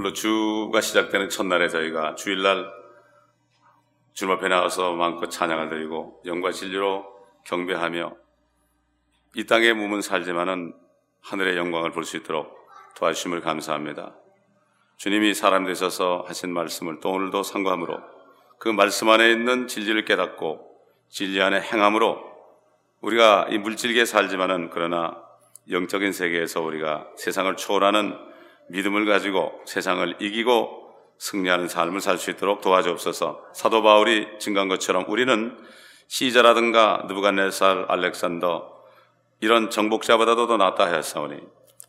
오늘 주가 시작되는 첫날에 저희가 주일날 주님 앞에 나가서 마음껏 찬양을 드리고 영과 진리로 경배하며 이 땅에 몸은 살지만은 하늘의 영광을 볼 수 있도록 도와주심을 감사합니다. 주님이 사람 되셔서 하신 말씀을 또 오늘도 상고함으로 그 말씀 안에 있는 진리를 깨닫고 진리 안에 행함으로 우리가 이 물질계 살지만은 그러나 영적인 세계에서 우리가 세상을 초월하는 믿음을 가지고 세상을 이기고 승리하는 삶을 살 수 있도록 도와주옵소서. 사도 바울이 증거한 것처럼 우리는 시자라든가 느부갓네살, 알렉산더 이런 정복자보다도 더 낫다 하였사오니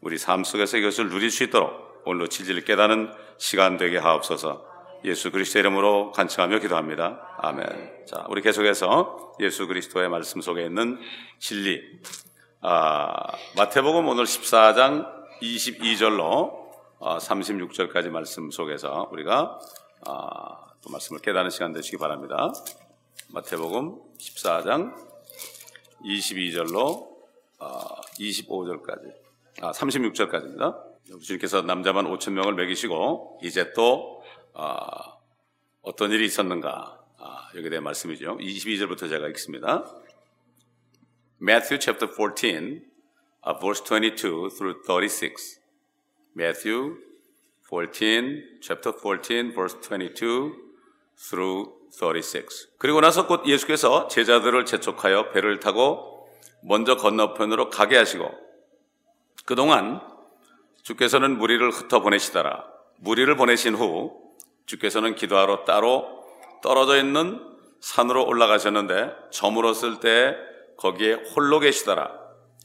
우리 삶 속에서 이것을 누릴 수 있도록 오늘로 진리를 깨닫는 시간 되게 하옵소서. 예수 그리스도 이름으로 간청하며 기도합니다. 아멘. 자, 우리 계속해서 예수 그리스도의 말씀 속에 있는 진리. 아, 마태복음 오늘 14장 22절로 36절까지 말씀 속에서 우리가 아, 또 말씀을 깨닫는 시간 되시기 바랍니다. 마태복음 14장 22절로 25절까지, 아, 36절까지입니다. 아, 주님께서 남자만 5천 명을 먹이시고 이제 또 아, 어떤 일이 있었는가 아, 여기에 대한 말씀이죠. 22절부터 제가 읽습니다. Matthew chapter 14, uh, verse 22 through 36. Matthew 14, chapter 14, verse 22 through 36. 그리고 나서 곧 예수께서 제자들을 재촉하여 배를 타고 먼저 건너편으로 가게 하시고 그동안 주께서는 무리를 흩어 보내시더라. 무리를 보내신 후 주께서는 기도하러 따로 떨어져 있는 산으로 올라가셨는데 저물었을 때 거기에 홀로 계시더라.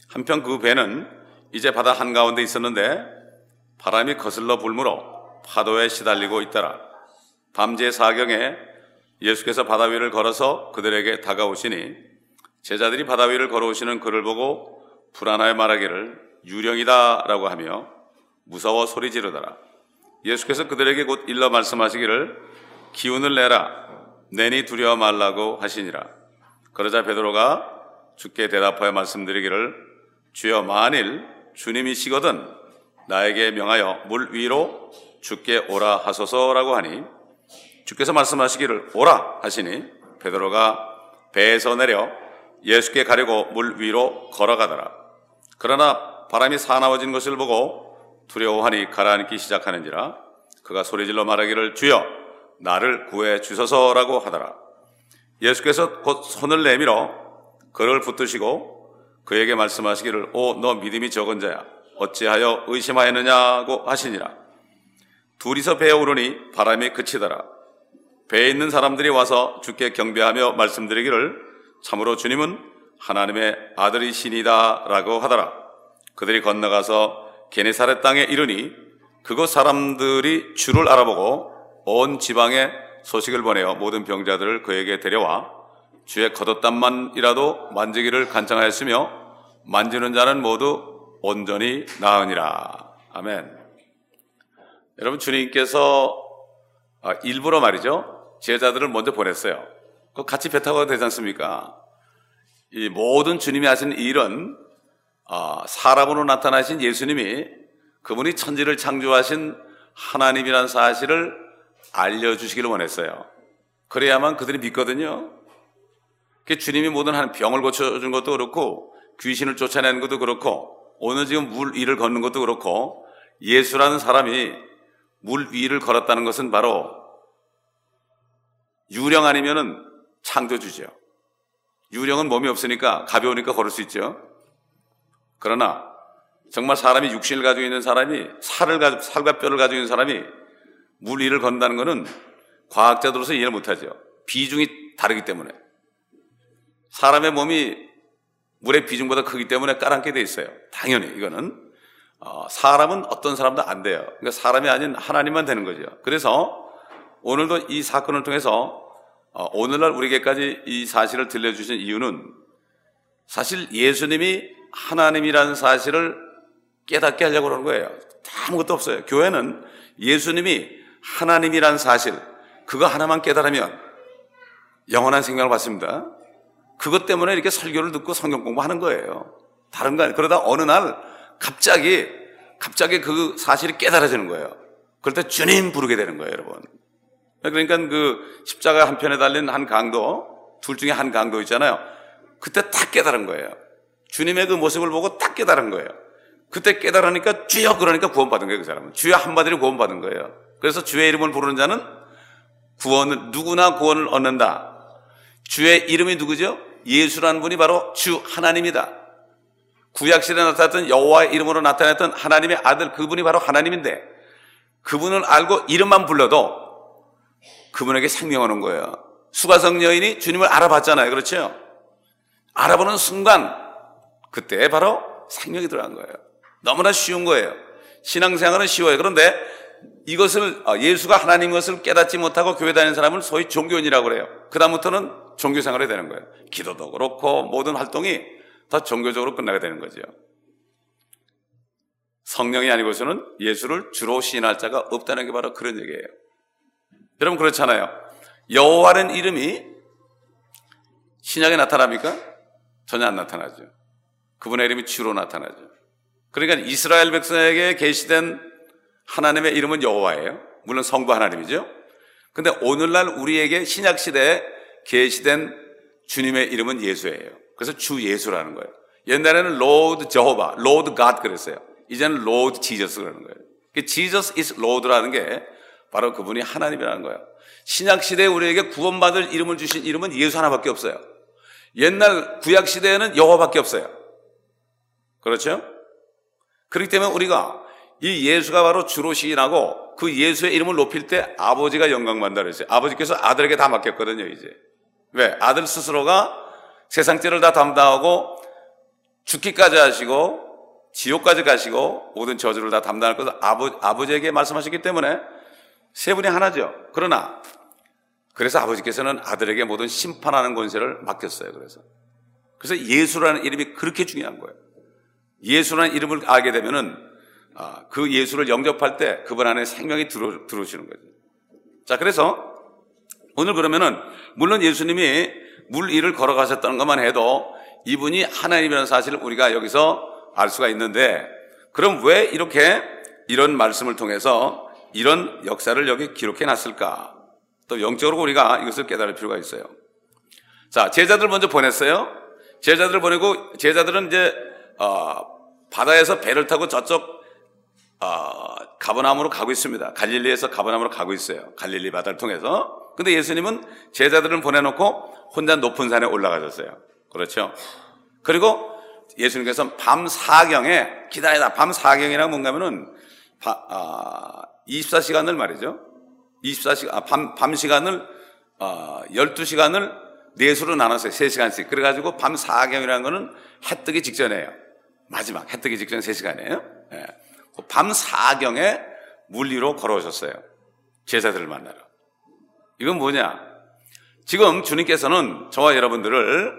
한편 그 배는 이제 바다 한가운데 있었는데 바람이 거슬러 불므로 파도에 시달리고 있더라. 밤제 사경에 예수께서 바다 위를 걸어서 그들에게 다가오시니 제자들이 바다 위를 걸어오시는 그를 보고 불안하여 말하기를 유령이다라고 하며 무서워 소리 지르더라. 예수께서 그들에게 곧 일러 말씀하시기를 기운을 내라 내니 두려워 말라고 하시니라. 그러자 베드로가 주께 대답하여 말씀드리기를 주여 만일 주님이시거든 나에게 명하여 물 위로 주께 오라 하소서라고 하니 주께서 말씀하시기를 오라 하시니 베드로가 배에서 내려 예수께 가려고 물 위로 걸어가더라. 그러나 바람이 사나워진 것을 보고 두려워하니 가라앉기 시작하는지라 그가 소리질러 말하기를 주여 나를 구해 주소서라고 하더라. 예수께서 곧 손을 내밀어 그를 붙드시고 그에게 말씀하시기를 오 너 믿음이 적은 자야 어찌하여 의심하였느냐고 하시니라. 둘이서 배에 오르니 바람이 그치더라. 배에 있는 사람들이 와서 주께 경배하며 말씀드리기를 참으로 주님은 하나님의 아들이시니다 라고 하더라. 그들이 건너가서 게네사렛 땅에 이르니 그곳 사람들이 주를 알아보고 온 지방에 소식을 보내어 모든 병자들을 그에게 데려와 주의 겉옷단만이라도 만지기를 간청하였으며 만지는 자는 모두 온전히 나으니라. 아멘. 여러분 주님께서 아, 일부러 말이죠 제자들을 먼저 보냈어요. 그 같이 배 타고 되지 않습니까? 이 모든 주님이 하신 일은 아, 사람으로 나타나신 예수님이 그분이 천지를 창조하신 하나님이라는 사실을 알려주시기를 원했어요. 그래야만 그들이 믿거든요. 주님이 모든 한 병을 고쳐준 것도 그렇고 귀신을 쫓아내는 것도 그렇고 오늘 지금 물 위를 걷는 것도 그렇고 예수라는 사람이 물 위를 걸었다는 것은 바로 유령 아니면은 창조주죠. 유령은 몸이 없으니까 가벼우니까 걸을 수 있죠. 그러나 정말 사람이 육신을 가지고 있는 사람이 살을 가지고 살과 뼈를 가지고 있는 사람이 물 위를 건다는 것은 과학자들로서 이해를 못하죠. 비중이 다르기 때문에 사람의 몸이 물의 비중보다 크기 때문에 깔아앉게 돼 있어요. 당연히 이거는 어, 사람은 어떤 사람도 안 돼요. 그러니까 사람이 아닌 하나님만 되는 거죠. 그래서 오늘도 이 사건을 통해서 어, 오늘날 우리에게까지 이 사실을 들려주신 이유는 사실 예수님이 하나님이라는 사실을 깨닫게 하려고 그러는 거예요. 아무것도 없어요. 교회는 예수님이 하나님이라는 사실, 그거 하나만 깨달으면 영원한 생명을 받습니다. 그것 때문에 이렇게 설교를 듣고 성경 공부하는 거예요. 다른 거 아니에요. 그러다 어느 날 갑자기, 갑자기 그 사실이 깨달아지는 거예요. 그럴 때 주님 부르게 되는 거예요, 여러분. 그러니까 그 십자가 한 편에 달린 한 강도, 둘 중에 한 강도 있잖아요. 그때 딱 깨달은 거예요. 주님의 그 모습을 보고 딱 깨달은 거예요. 그때 깨달으니까 주여 그러니까 구원받은 거예요, 그 사람은. 주여 한마디로 구원받은 거예요. 그래서 주의 이름을 부르는 자는 구원을, 누구나 구원을 얻는다. 주의 이름이 누구죠? 예수라는 분이 바로 주 하나님이다. 구약시대에 나타났던 여호와의 이름으로 나타났던 하나님의 아들 그분이 바로 하나님인데 그분을 알고 이름만 불러도 그분에게 생명하는 거예요. 수가성 여인이 주님을 알아봤잖아요. 그렇죠? 알아보는 순간 그때 바로 생명이 들어간 거예요. 너무나 쉬운 거예요. 신앙생활은 쉬워요. 그런데 이것을 아, 예수가 하나님 것을 깨닫지 못하고 교회 다니는 사람을 소위 종교인이라고 그래요. 그다음부터는 종교 생활이 되는 거예요. 기도도 그렇고 모든 활동이 다 종교적으로 끝나게 되는 거죠. 성령이 아니고서는 예수를 주로 시인할 자가 없다는 게 바로 그런 얘기예요. 여러분 그렇잖아요. 여호와는 이름이 신약에 나타납니까? 전혀 안 나타나죠. 그분의 이름이 주로 나타나죠. 그러니까 이스라엘 백성에게 계시된 하나님의 이름은 여호와예요. 물론 성부 하나님이죠. 근데 오늘날 우리에게 신약 시대에 계시된 주님의 이름은 예수예요. 그래서 주 예수라는 거예요. 옛날에는 Lord Jehovah, Lord God 그랬어요. 이제는 Lord Jesus 그러는 거예요. Jesus is Lord라는 게 바로 그분이 하나님이라는 거예요. 신약 시대에 우리에게 구원받을 이름을 주신 이름은 예수 하나밖에 없어요. 옛날 구약 시대에는 여호와밖에 없어요. 그렇죠? 그렇기 때문에 우리가 이 예수가 바로 주로 시인하고 그 예수의 이름을 높일 때 아버지가 영광받는다 그랬어요. 아버지께서 아들에게 다 맡겼거든요, 이제. 왜? 아들 스스로가 세상 죄를 다 담당하고 죽기까지 하시고 지옥까지 가시고 모든 저주를 다 담당할 것을 아버, 아버지에게 말씀하셨기 때문에 세 분이 하나죠. 그러나 그래서 아버지께서는 아들에게 모든 심판하는 권세를 맡겼어요. 그래서 그래서 예수라는 이름이 그렇게 중요한 거예요. 예수라는 이름을 알게 되면은 아, 그 예수를 영접할 때 그분 안에 생명이 들어, 들어오시는 거죠. 자, 그래서 오늘 그러면은 물론 예수님이 물 위를 걸어가셨다는 것만 해도 이분이 하나님이라는 사실을 우리가 여기서 알 수가 있는데 그럼 왜 이렇게 이런 말씀을 통해서 이런 역사를 여기 기록해 놨을까? 또 영적으로 우리가 이것을 깨달을 필요가 있어요. 자, 제자들 먼저 보냈어요. 제자들을 보내고 제자들은 이제 어, 바다에서 배를 타고 저쪽 어, 가버나움으로 가고 있습니다. 갈릴리에서 가버나움으로 가고 있어요. 갈릴리 바다를 통해서. 근데 예수님은 제자들을 보내놓고 혼자 높은 산에 올라가셨어요. 그렇죠? 그리고 예수님께서 밤 사경에 기다리다 밤 사경이라고 뭔가면은 아, 24시간을 말이죠. 24시간 아, 밤, 밤 시간을 아, 12시간을 네수로 나눴어요. 3시간씩. 그래 가지고 밤 사경이라는 거는 해 뜨기 직전이에요. 마지막 해 뜨기 직전 3시간이에요. 예. 밤 사경에 물 위로 걸어오셨어요. 제자들을 만나러. 이건 뭐냐? 지금 주님께서는 저와 여러분들을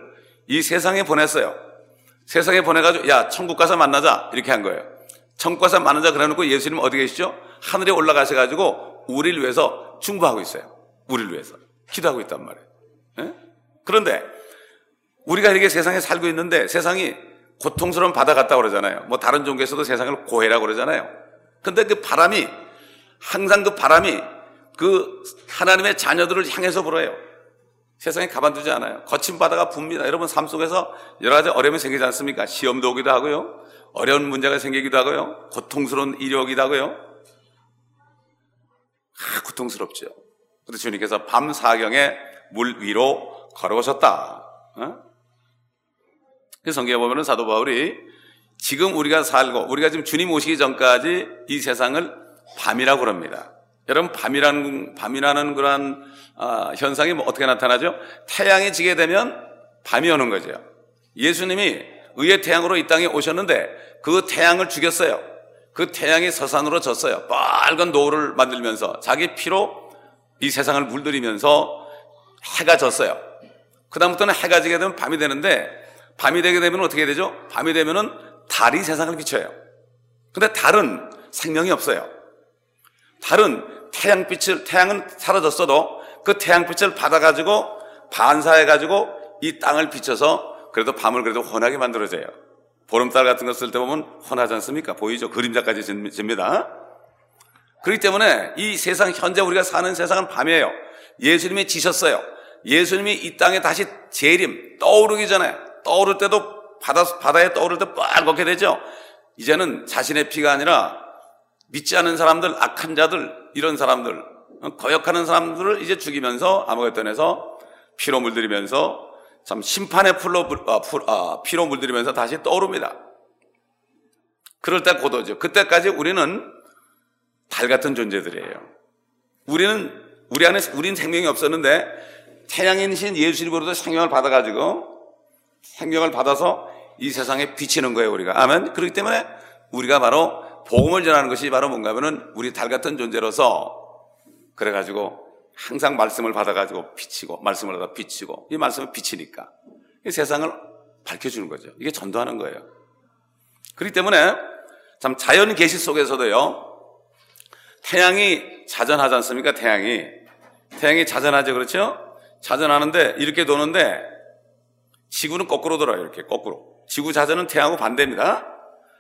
이 세상에 보냈어요. 세상에 보내가지고 야 천국 가서 만나자 이렇게 한 거예요. 천국 가서 만나자 그래놓고 예수님 어디 계시죠? 하늘에 올라가셔가지고 우리를 위해서 충고하고 있어요. 우리를 위해서 기도하고 있단 말이에요. 예? 그런데 우리가 이렇게 세상에 살고 있는데 세상이 고통스러운 바다 같다 그러잖아요. 뭐 다른 종교에서도 세상을 고해라고 그러잖아요. 근데 그 바람이 항상 그 바람이 그 하나님의 자녀들을 향해서 불어요. 세상에 가만두지 않아요. 거친 바다가 붑니다. 여러분 삶 속에서 여러 가지 어려움이 생기지 않습니까? 시험도 오기도 하고요. 어려운 문제가 생기기도 하고요. 고통스러운 일이 오기도 하고요. 아, 고통스럽죠. 그런데 주님께서 밤 사경에 물 위로 걸어오셨다. 어? 성경에 보면 사도 바울이 지금 우리가 살고 우리가 지금 주님 오시기 전까지 이 세상을 밤이라고 그럽니다. 여러분 밤이라는 밤이라는 그러한 어, 현상이 뭐 어떻게 나타나죠? 태양이 지게 되면 밤이 오는 거죠. 예수님이 의의 태양으로 이 땅에 오셨는데 그 태양을 죽였어요. 그 태양이 서산으로 졌어요. 빨간 노을을 만들면서 자기 피로 이 세상을 물들이면서 해가 졌어요. 그다음부터는 해가 지게 되면 밤이 되는데 밤이 되게 되면 어떻게 되죠? 밤이 되면은 달이 세상을 비춰요. 근데 달은 생명이 없어요. 달은 태양빛을, 태양은 사라졌어도 그 태양빛을 받아가지고 반사해가지고 이 땅을 비춰서 그래도 밤을 그래도 환하게 만들어져요. 보름달 같은 거 쓸 때 보면 환하지 않습니까? 보이죠? 그림자까지 집니다. 그렇기 때문에 이 세상 현재 우리가 사는 세상은 밤이에요. 예수님이 지셨어요. 예수님이 이 땅에 다시 재림 떠오르기 전에 떠오를 때도 바다 바다에 떠오를 때 빨갛게 되죠. 이제는 자신의 피가 아니라 믿지 않은 사람들, 악한 자들 이런 사람들 거역하는 사람들을 이제 죽이면서 땅에서 피로 물들이면서 참 심판의 풀로 아, 풀, 아, 피로 물들이면서 다시 떠오릅니다. 그럴 때 고도죠. 그때까지 우리는 달 같은 존재들이에요. 우리는 우리 안에 우린 생명이 없었는데 태양인 신 예수님으로부터 생명을 받아가지고 생명을 받아서 이 세상에 비치는 거예요 우리가 아멘. 그렇기 때문에 우리가 바로 복음을 전하는 것이 바로 뭔가 하면은 우리 달 같은 존재로서 그래가지고 항상 말씀을 받아가지고 비치고 말씀을 받아 비치고 이 말씀을 비치니까 이 세상을 밝혀주는 거죠. 이게 전도하는 거예요. 그렇기 때문에 참 자연 계시 속에서도요 태양이 자전하지 않습니까? 태양이 태양이 자전하죠, 그렇죠? 자전하는데 이렇게 도는데 지구는 거꾸로 돌아요, 이렇게 거꾸로. 지구 자전은 태양하고 반대입니다.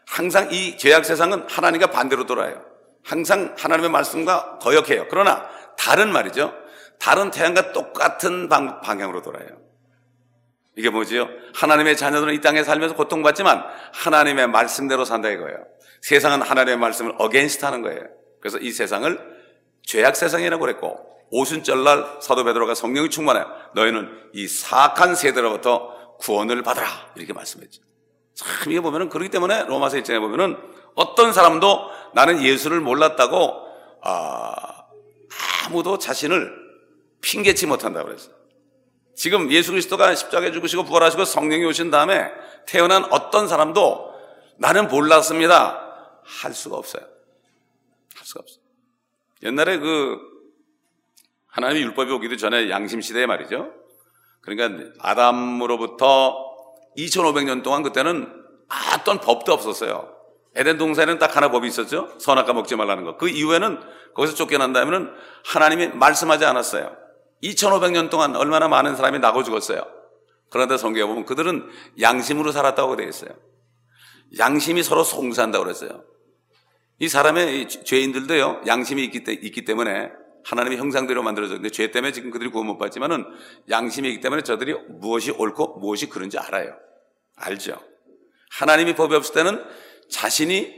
항상 이 죄악 세상은 하나님과 반대로 돌아요. 항상 하나님의 말씀과 거역해요. 그러나 달은 말이죠. 달은 태양과 똑같은 방, 방향으로 돌아요. 이게 뭐지요? 하나님의 자녀들은 이 땅에 살면서 고통받지만 하나님의 말씀대로 산다 이거예요. 세상은 하나님의 말씀을 against 하는 거예요. 그래서 이 세상을 죄악 세상이라고 그랬고 오순절날 사도 베드로가 성령이 충만해 너희는 이 사악한 세대로부터 구원을 받아라 이렇게 말씀했죠. 참 이게 보면은 그렇기 때문에 로마서 1장에 보면은 어떤 사람도 나는 예수를 몰랐다고 아, 아무도 자신을 핑계치 못한다고 그랬어요. 지금 예수 그리스도가 십자가에 죽으시고 부활하시고 성령이 오신 다음에 태어난 어떤 사람도 나는 몰랐습니다. 할 수가 없어요. 할 수가 없어요. 옛날에 그 하나님의 율법이 오기도 전에 양심 시대에 말이죠. 그러니까 아담으로부터 2500년 동안 그때는 어떤 법도 없었어요. 에덴 동산에는 딱 하나 법이 있었죠. 선악과 먹지 말라는 거. 그 이후에는 거기서 쫓겨난 다음에는 하나님이 말씀하지 않았어요. 2500년 동안 얼마나 많은 사람이 나고 죽었어요. 그런데 성경에 보면 그들은 양심으로 살았다고 되어 있어요. 양심이 서로 송사한다고 그랬어요. 이 사람의 죄인들도요, 양심이 있기, 때, 있기 때문에 하나님의 형상대로 만들어졌는데 죄 때문에 지금 그들이 구원 못 받지만은 양심이 있기 때문에 저들이 무엇이 옳고 무엇이 그른지 알아요. 알죠. 하나님이 법이 없을 때는 자신이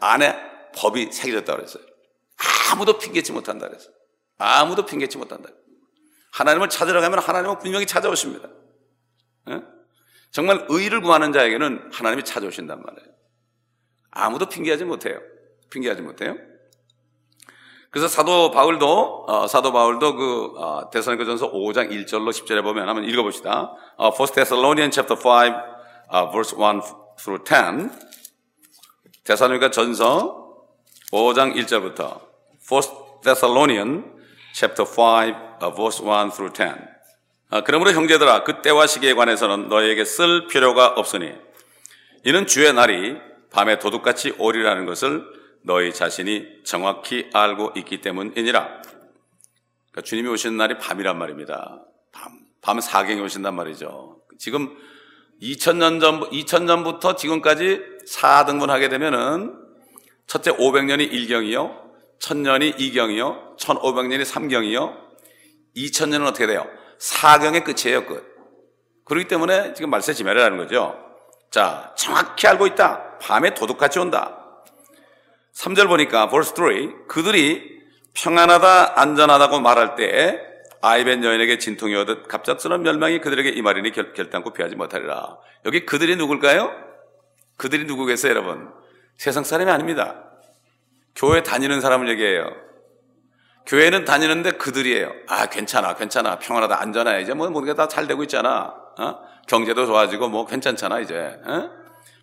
안에 법이 새겨졌다고 그랬어요. 아무도 핑계치 못한다 그랬어요. 아무도 핑계치 못한다. 하나님을 찾으러 가면 하나님은 분명히 찾아오십니다. 네? 정말 의를 구하는 자에게는 하나님이 찾아오신단 말이에요. 아무도 핑계하지 못해요. 핑계하지 못해요. 그래서 사도 바울도 어, 사도 바울도 그 어, 데살로니가전서 5장 1절로 10절에 보면 한번 읽어 봅시다. 어, 1 Thessalonians chapter 5 uh, verse 1 through 10. 데살로니가 전서 5장 1절부터 1 Thessalonians chapter 5 uh, verse 1 through 10. 아, 그러므로 형제들아 그 때와 시기에 관해서는 너에게 쓸 필요가 없으니 이는 주의 날이 밤에 도둑같이 오리라는 것을 너희 자신이 정확히 알고 있기 때문이니라. 그러니까 주님이 오시는 날이 밤이란 말입니다. 밤. 밤 사경이 오신단 말이죠. 지금 2000년 전, 2000년부터 지금까지 4등분 하게 되면은 첫째 500년이 1경이요. 1000년이 2경이요. 1500년이 3경이요. 2000년은 어떻게 돼요? 4경의 끝이에요, 끝. 그렇기 때문에 지금 말세 지멸이라는 거죠. 자, 정확히 알고 있다. 밤에 도둑같이 온다. 3절 보니까 verse 3 그들이 평안하다 안전하다고 말할 때 아이벤 여인에게 진통이 오듯 갑작스러운 멸망이 그들에게 이말이니 결, 결단코 피하지 못하리라. 여기 그들이 누굴까요? 그들이 누구겠어요, 여러분? 세상 사람이 아닙니다. 교회 다니는 사람을 얘기해요. 교회는 다니는데 그들이에요. 아, 괜찮아, 괜찮아, 평안하다, 안전해. 이제 뭐 모든 게 다 잘 되고 있잖아. 어? 경제도 좋아지고 뭐 괜찮잖아, 이제. 어?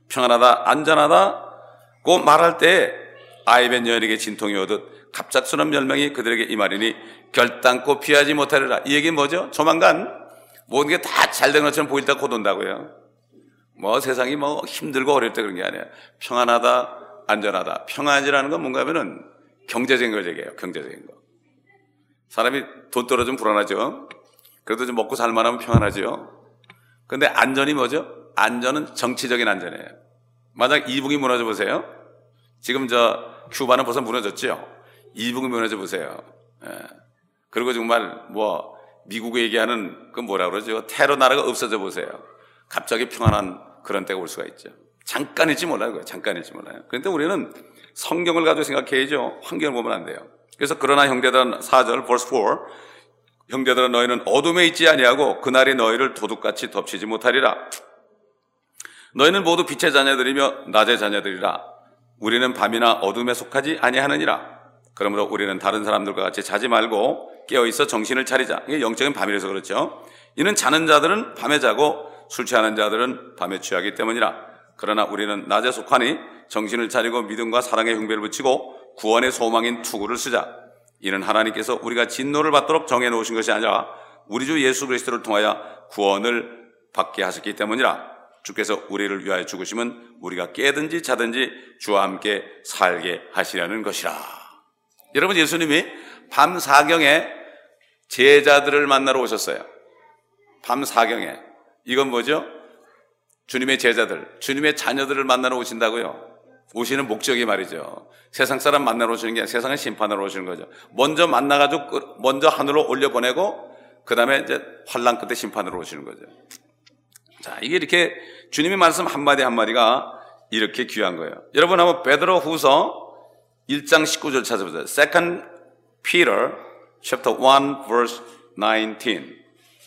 평안하다, 안전하다 고 말할 때 아이벤 여인에게 진통이 오듯 갑작스러운 멸망이 그들에게 이 말이니 결단코 피하지 못하리라. 이 얘기는 뭐죠? 조만간 모든 게 다 잘 된 것처럼 보일 때 곧 온다고요. 뭐 세상이 뭐 힘들고 어릴 때 그런 게 아니에요. 평안하다, 안전하다. 평안이라는 건 뭔가 하면은 경제적인 걸 얘기해요. 경제적인 거. 사람이 돈 떨어지면 불안하죠. 그래도 좀 먹고 살만하면 평안하죠. 근데 안전이 뭐죠? 안전은 정치적인 안전이에요. 만약 이북이 무너져 보세요. 지금 저 큐바는 벌써 무너졌죠. 이북을 면해줘 보세요. 예. 그리고 정말 뭐 미국이 얘기하는 그 뭐라 그러죠? 테러 나라가 없어져 보세요. 갑자기 평안한 그런 때가 올 수가 있죠. 잠깐일지 몰라요. 잠깐일지 몰라요. 그런데 우리는 성경을 가지고 생각해야죠. 환경을 보면 안 돼요. 그래서 그러나 형제들은 4절 verse 4 형제들은 너희는 어둠에 있지 아니하고 그날이 너희를 도둑같이 덮치지 못하리라. 너희는 모두 빛의 자녀들이며 낮의 자녀들이라. 우리는 밤이나 어둠에 속하지 아니하느니라. 그러므로 우리는 다른 사람들과 같이 자지 말고 깨어 있어 정신을 차리자. 이게 영적인 밤이라서 그렇죠. 이는 자는 자들은 밤에 자고 술 취하는 자들은 밤에 취하기 때문이라. 그러나 우리는 낮에 속하니 정신을 차리고 믿음과 사랑의 흉배를 붙이고 구원의 소망인 투구를 쓰자. 이는 하나님께서 우리가 진노를 받도록 정해 놓으신 것이 아니라 우리 주 예수 그리스도를 통하여 구원을 받게 하셨기 때문이라. 주께서 우리를 위하여 죽으시면 우리가 깨든지 자든지 주와 함께 살게 하시려는 것이라. 여러분 예수님이 밤 사경에 제자들을 만나러 오셨어요. 밤 사경에. 이건 뭐죠? 주님의 제자들, 주님의 자녀들을 만나러 오신다고요. 오시는 목적이 말이죠. 세상 사람 만나러 오시는 게 아니라 세상을 심판하러 오시는 거죠. 먼저 만나가지고 먼저 하늘로 올려보내고 그 다음에 이제 환란 끝에 심판으로 오시는 거죠. 자, 이게 이렇게 주님의 말씀 한마디 한마디가 이렇게 귀한 거예요. 여러분 한번 베드로 후서 1장 19절 찾아보세요. Second Peter chapter 1 verse 19.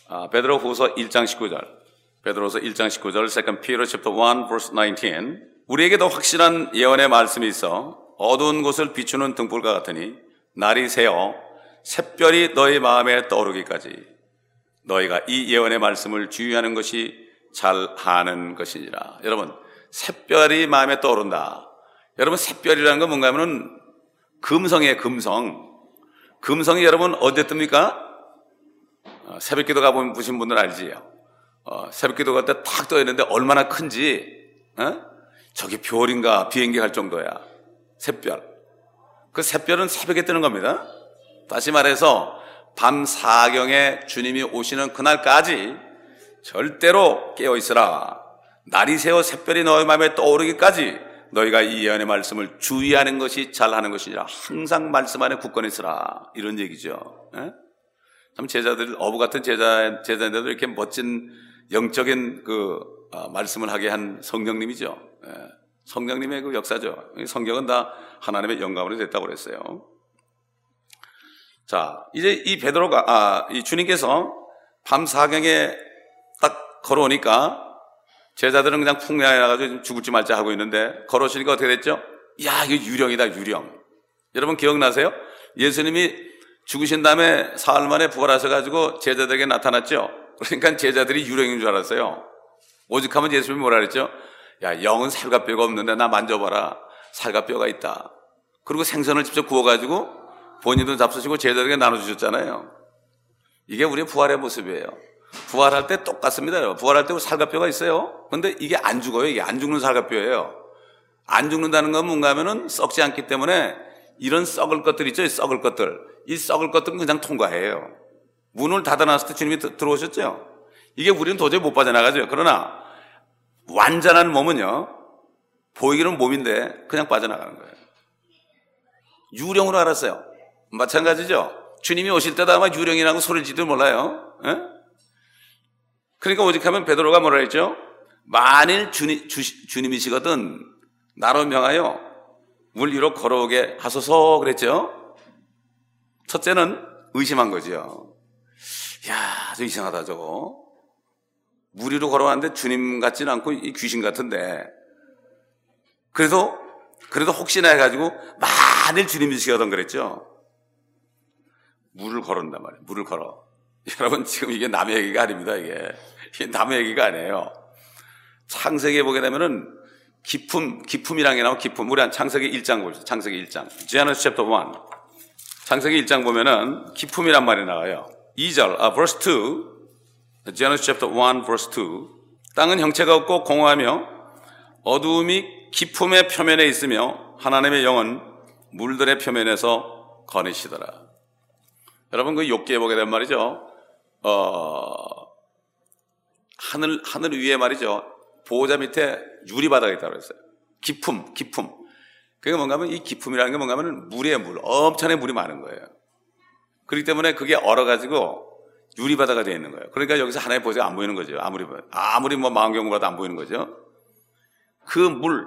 아, 베드로 후서 1장 19절. 베드로서 1장 19절 Second Peter chapter 1 verse 19. 우리에게 더 확실한 예언의 말씀이 있어 어두운 곳을 비추는 등불과 같으니 날이 새어 샛별이 너희 마음에 떠오르기까지 너희가 이 예언의 말씀을 주의하는 것이 잘 하는 것이니라. 여러분, 샛별이 마음에 떠오른다. 여러분, 샛별이라는 건 뭔가 하면은 금성이에요, 금성. 금성이 여러분 어디 뜹니까? 어, 새벽 기도 가보신 분들 알지요? 어, 새벽 기도 갈 때 탁 떠 있는데 얼마나 큰지, 어? 저기 별인가 비행기 갈 정도야. 샛별. 그 샛별은 새벽에 뜨는 겁니다. 다시 말해서 밤 사경에 주님이 오시는 그날까지 절대로 깨어 있으라. 날이 새어 샛별이 너희 마음에 떠오르기까지 너희가 이 예언의 말씀을 주의하는 것이 잘하는 것이니라. 항상 말씀 안에 굳건히 있으라. 이런 얘기죠. 예? 참 제자들 어부 같은 제자 제자들도 이렇게 멋진 영적인 그 어, 말씀을 하게 한 성령님이죠. 예. 성령님의 그 역사죠. 성경은 다 하나님의 영감으로 됐다고 그랬어요. 자, 이제 이 베드로가 아, 이 주님께서 밤 사경에 딱 걸어오니까 제자들은 그냥 풍야에 나가지고 죽을지 말자 하고 있는데 걸어오시니까 어떻게 됐죠? 야, 이거 유령이다, 유령. 여러분 기억나세요? 예수님이 죽으신 다음에 사흘 만에 부활하셔 가지고 제자들에게 나타났죠? 그러니까 제자들이 유령인 줄 알았어요. 오직하면 예수님이 뭐라 그랬죠? 야, 영은 살과 뼈가 없는데 나 만져봐라. 살과 뼈가 있다. 그리고 생선을 직접 구워가지고 본인도 잡수시고 제자들에게 나눠주셨잖아요. 이게 우리의 부활의 모습이에요. 부활할 때 똑같습니다. 부활할 때 살과 뼈가 있어요. 근데 이게 안 죽어요. 이게 안 죽는 살과 뼈예요. 안 죽는다는 건 뭔가 하면은 썩지 않기 때문에 이런 썩을 것들 있죠. 이 썩을 것들. 이 썩을 것들은 그냥 통과해요. 문을 닫아놨을 때 주님이 들어오셨죠. 이게 우리는 도저히 못 빠져나가죠. 그러나 완전한 몸은요, 보이기는 몸인데 그냥 빠져나가는 거예요. 유령으로 알았어요. 마찬가지죠. 주님이 오실 때도 아마 유령이라고 소리를 지도 몰라요. 에? 예? 그러니까 오직하면 베드로가 뭐라 했죠? 만일 주님, 주, 주님이시거든 나로 명하여 물 위로 걸어오게 하소서 그랬죠? 첫째는 의심한 거죠. 야, 저 이상하다 저거. 물 위로 걸어왔는데 주님 같지는 않고 이 귀신 같은데. 그래도 그래도 혹시나 해가지고 만일 주님이시거든 그랬죠. 물을 걸었단 말이에요. 물을 걸어. 여러분 지금 이게 남의 얘기가 아닙니다. 이게, 이게 남의 얘기가 아니에요. 창세기에 보게 되면은 기품, 기품이란 게 나오면 기품. 우리 한 창세기 1장 보죠. 창세기 1장. Genesis chapter 1. 창세기 1장 보면은 기품이란 말이 나와요. 2절, 아, verse 2. Genesis chapter 1, verse 2. 땅은 형체가 없고 공허하며 어두움이 기품의 표면에 있으며 하나님의 영은 물들의 표면에서 거니시더라. 여러분 그 욥기에 보게 된 말이죠. 어, 하늘 하늘 위에 말이죠. 보호자 밑에 유리 바닥이 있다고 했어요. 기품, 기품. 그게 뭔가 하면 이 기품이라는 게 뭔가 하면 물에 물, 엄청나게 물이 많은 거예요. 그렇기 때문에 그게 얼어가지고 유리바다가 되어 있는 거예요. 그러니까 여기서 하나의 보세요. 안 보이는 거죠. 아무리, 아무리 뭐 망원경을 봐도 안 보이는 거죠. 그 물,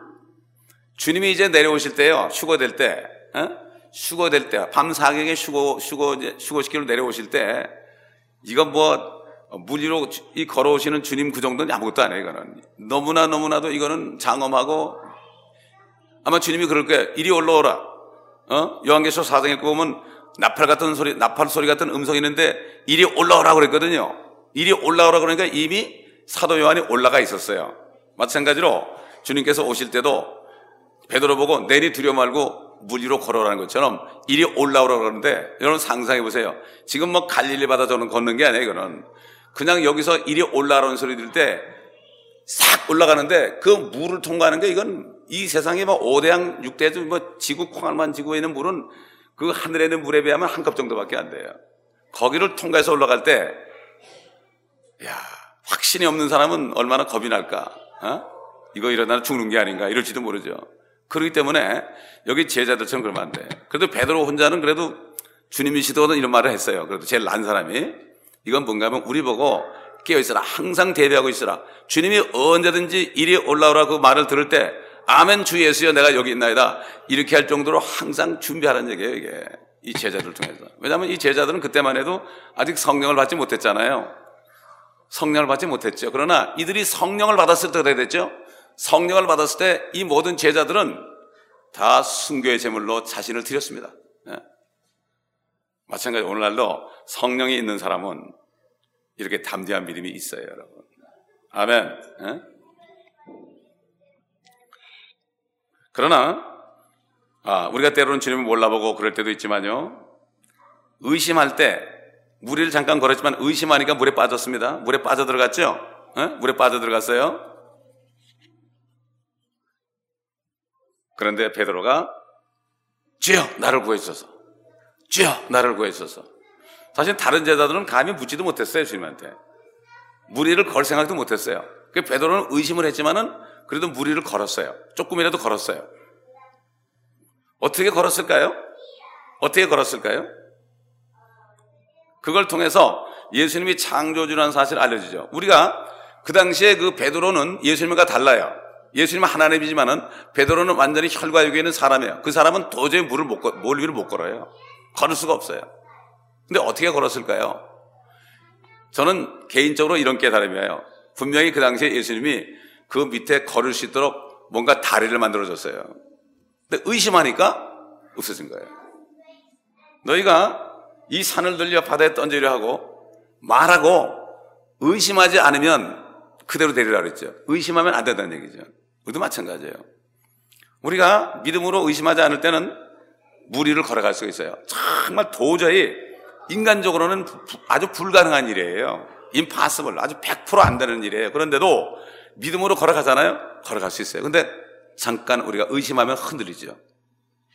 주님이 이제 내려오실 때요. 휴거될 때, 어? 휴거될 때, 밤 사경에 휴거, 휴거, 휴거시키러 내려오실 때, 이건 뭐, 물 위로 이 걸어오시는 주님 그 정도는 아무것도 아니에요, 이거는. 너무나 너무나도 이거는 장엄하고, 아마 주님이 그럴 거예요. 이리 올라오라. 어? 요한계시록 사장에 보면 나팔 같은 소리, 나팔 소리 같은 음성이 있는데 이리 올라오라 그랬거든요. 이리 올라오라 그러니까 이미 사도 요한이 올라가 있었어요. 마찬가지로 주님께서 오실 때도 베드로 보고 내리 두려 말고 물 위로 걸어라는 것처럼 이리 올라오라 그러는데 여러분 상상해 보세요. 지금 뭐 갈릴리 바다 저는 걷는 게 아니에요. 이거는 그냥 여기서 이리 올라오는 소리 들을 때싹 올라가는데 그 물을 통과하는 게 이건 이 세상에 뭐 5대양 6대주 뭐 지구 콩알만 지구에 있는 물은 그 하늘에 있는 물에 비하면 한 컵 정도밖에 안 돼요. 거기를 통과해서 올라갈 때, 야 확신이 없는 사람은 얼마나 겁이 날까? 어? 이거 이러다 죽는 게 아닌가? 이럴지도 모르죠. 그렇기 때문에 여기 제자들처럼 그러면 안 돼. 그래도 베드로 혼자는 그래도 주님이시도는 이런 말을 했어요. 그래도 제일 난 사람이 이건 뭔가 하면 우리 보고 깨어 있어라. 항상 대비하고 있어라. 주님이 언제든지 이리 올라오라 그 말을 들을 때 아멘 주 예수여 내가 여기 있나이다. 이렇게 할 정도로 항상 준비하라는 얘기예요, 이게. 이 제자들 통해서. 왜냐하면 이 제자들은 그때만 해도 아직 성령을 받지 못했잖아요. 성령을 받지 못했죠. 그러나 이들이 성령을 받았을 때 그래 됐죠. 성령을 받았을 때 이 모든 제자들은 다 순교의 제물로 자신을 드렸습니다. 네. 마찬가지 오늘날도 성령이 있는 사람은 이렇게 담대한 믿음이 있어요, 여러분. 아멘. 네? 그러나 아, 우리가 때로는 주님을 몰라보고 그럴 때도 있지만요. 의심할 때 무리를 잠깐 걸었지만 의심하니까 물에 빠졌습니다. 물에 빠져 들어갔죠? 어? 물에 빠져 들어갔어요. 그런데 베드로가 주여 나를 구해주소서. 주여 나를 구해주소서. 사실 다른 제자들은 감히 묻지도 못했어요 주님한테. 무리를 걸 생각도 못했어요. 그 베드로는 의심을 했지만은 그래도 무리를 걸었어요. 조금이라도 걸었어요. 어떻게 걸었을까요? 어떻게 걸었을까요? 그걸 통해서 예수님이 창조주라는 사실을 알려주죠. 우리가 그 당시에 그 베드로는 예수님과 달라요. 예수님은 하나님이지만은 베드로는 완전히 혈과육에 있는 사람이에요. 그 사람은 도저히 물을 못, 몰 위를 못 걸어요. 걸을 수가 없어요. 근데 어떻게 걸었을까요? 저는 개인적으로 이런 깨달음이에요. 분명히 그 당시에 예수님이 그 밑에 걸을 수 있도록 뭔가 다리를 만들어줬어요. 근데 의심하니까 없어진 거예요. 너희가 이 산을 들려 바다에 던지려 하고 말하고 의심하지 않으면 그대로 데리라 그랬죠. 의심하면 안 된다는 얘기죠. 우리도 마찬가지예요. 우리가 믿음으로 의심하지 않을 때는 무리를 걸어갈 수가 있어요. 정말 도저히 인간적으로는 아주 불가능한 일이에요. 임파서블 아주 100%안 되는 일이에요. 그런데도 믿음으로 걸어가잖아요? 걸어갈 수 있어요. 근데 잠깐 우리가 의심하면 흔들리죠.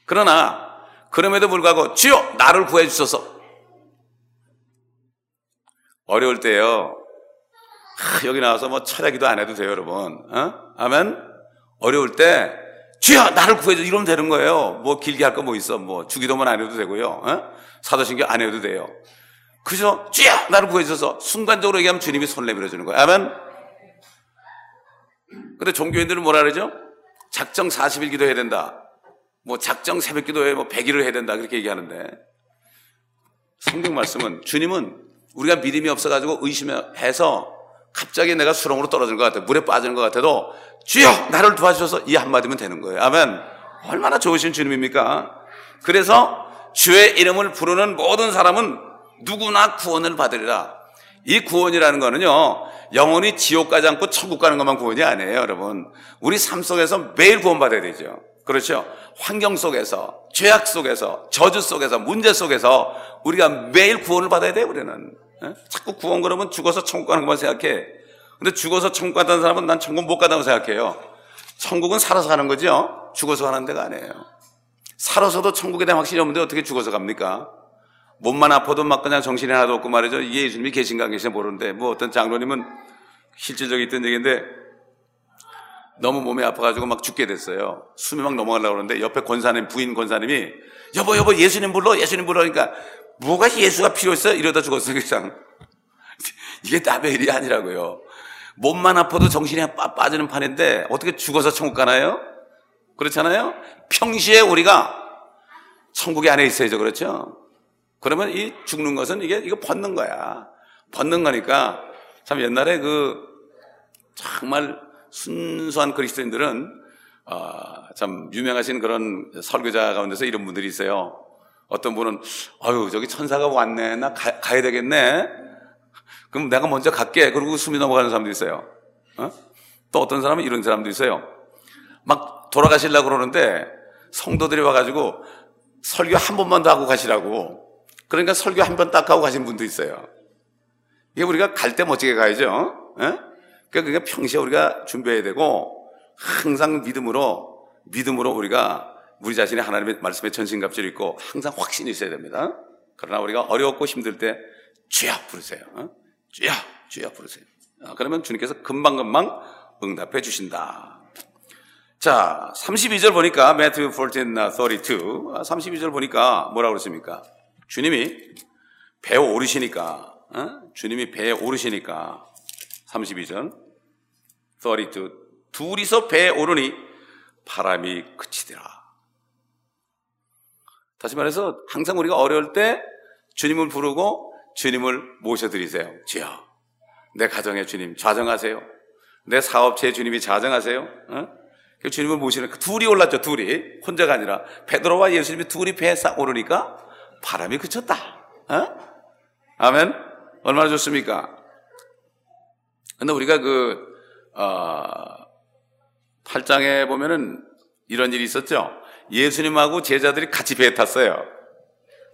그러나 그럼에도 불구하고 주여 나를 구해 주소서. 어려울 때요. 하, 여기 나와서 뭐 철야기도 안 해도 돼요, 여러분. 어? 아멘. 어려울 때 주여 나를 구해 줘 이러면 되는 거예요. 뭐 길게 할 거 뭐 있어? 뭐 주기도만 안 해도 되고요. 어? 사도신경 안 해도 돼요. 그죠? 주여 나를 구해 줘서 순간적으로 얘기하면 주님이 손 내밀어 주는 거예요. 아멘. 근데 종교인들은 뭐라 그러죠? 작정 40일 기도해야 된다. 뭐 작정 새벽 기도에 뭐 100일을 해야 된다. 그렇게 얘기하는데 성경 말씀은 주님은 우리가 믿음이 없어가지고 의심해서 갑자기 내가 수렁으로 떨어지는 것 같아. 물에 빠지는 것 같아도 주여! 나를 도와주셔서 이 한마디면 되는 거예요. 아멘. 얼마나 좋으신 주님입니까? 그래서 주의 이름을 부르는 모든 사람은 누구나 구원을 받으리라. 이 구원이라는 거는요, 영원히 지옥 가지 않고 천국 가는 것만 구원이 아니에요, 여러분. 우리 삶 속에서 매일 구원받아야 되죠. 그렇죠? 환경 속에서, 죄악 속에서, 저주 속에서, 문제 속에서 우리가 매일 구원을 받아야 돼요, 우리는. 에? 자꾸 구원 그러면 죽어서 천국 가는 것만 생각해. 근데 죽어서 천국 간다는 사람은 난 천국 못 간다고 생각해요. 천국은 살아서 가는 거죠? 죽어서 가는 데가 아니에요. 살아서도 천국에 대한 확신이 없는데 어떻게 죽어서 갑니까? 몸만 아파도 막 그냥 정신이 하나도 없고 말이죠. 이게 예수님이 계신가 안 계신가 모르는데 뭐 어떤 장로님은 실질적인 있던 얘기인데 너무 몸이 아파가지고 막 죽게 됐어요. 숨이 막 넘어가려고 그러는데 옆에 권사님, 부인 권사님이 여보, 여보, 예수님 불러, 예수님 불러. 그러니까 뭐가 예수가 필요했어? 이러다 죽었어요, 그냥. 이게 남의 일이 아니라고요. 몸만 아파도 정신이 빠지는 판인데 어떻게 죽어서 천국 가나요? 그렇잖아요? 평시에 우리가 천국에 안에 있어야죠. 그렇죠? 그러면 이 죽는 것은 이게, 이거 벗는 거야. 벗는 거니까 참 옛날에 그 정말 순수한 그리스도인들은 어, 참 유명하신 그런 설교자 가운데서 이런 분들이 있어요. 어떤 분은 아유 저기 천사가 왔네 나 가, 가야 되겠네. 그럼 내가 먼저 갈게. 그러고 숨이 넘어가는 사람도 있어요. 어? 또 어떤 사람은 이런 사람도 있어요. 막 돌아가시려고 그러는데 성도들이 와가지고 설교 한 번만 더 하고 가시라고. 그러니까 설교 한 번 딱 하고 가신 분도 있어요. 이게 우리가 갈 때 멋지게 가야죠. 어? 그러니까 평시에 우리가 준비해야 되고 항상 믿음으로 믿음으로 우리가 우리 자신의 하나님의 말씀에 전신갑주를 입고 항상 확신이 있어야 됩니다. 그러나 우리가 어렵고 힘들 때 주여 부르세요. 어? 주여 주여 부르세요. 아, 그러면 주님께서 금방금방 응답해 주신다. 자, 32절 보니까 매튜 14, 32 32절 보니까 뭐라고 그랬습니까? 주님이 배에 오르시니까 어? 주님이 배에 오르시니까 32절 32 둘이서 배에 오르니 바람이 그치더라. 다시 말해서 항상 우리가 어려울 때 주님을 부르고 주님을 모셔드리세요. 주여, 내 가정의 주님 좌정하세요. 내 사업체의 주님이 좌정하세요. 어? 그 주님을 모시는 그 둘이 올랐죠. 둘이 혼자가 아니라 베드로와 예수님이 둘이 배에 싹 오르니까 바람이 그쳤다. 어? 아멘. 얼마나 좋습니까? 근데 우리가 그 어, 8장에 보면은 이런 일이 있었죠. 예수님하고 제자들이 같이 배에 탔어요.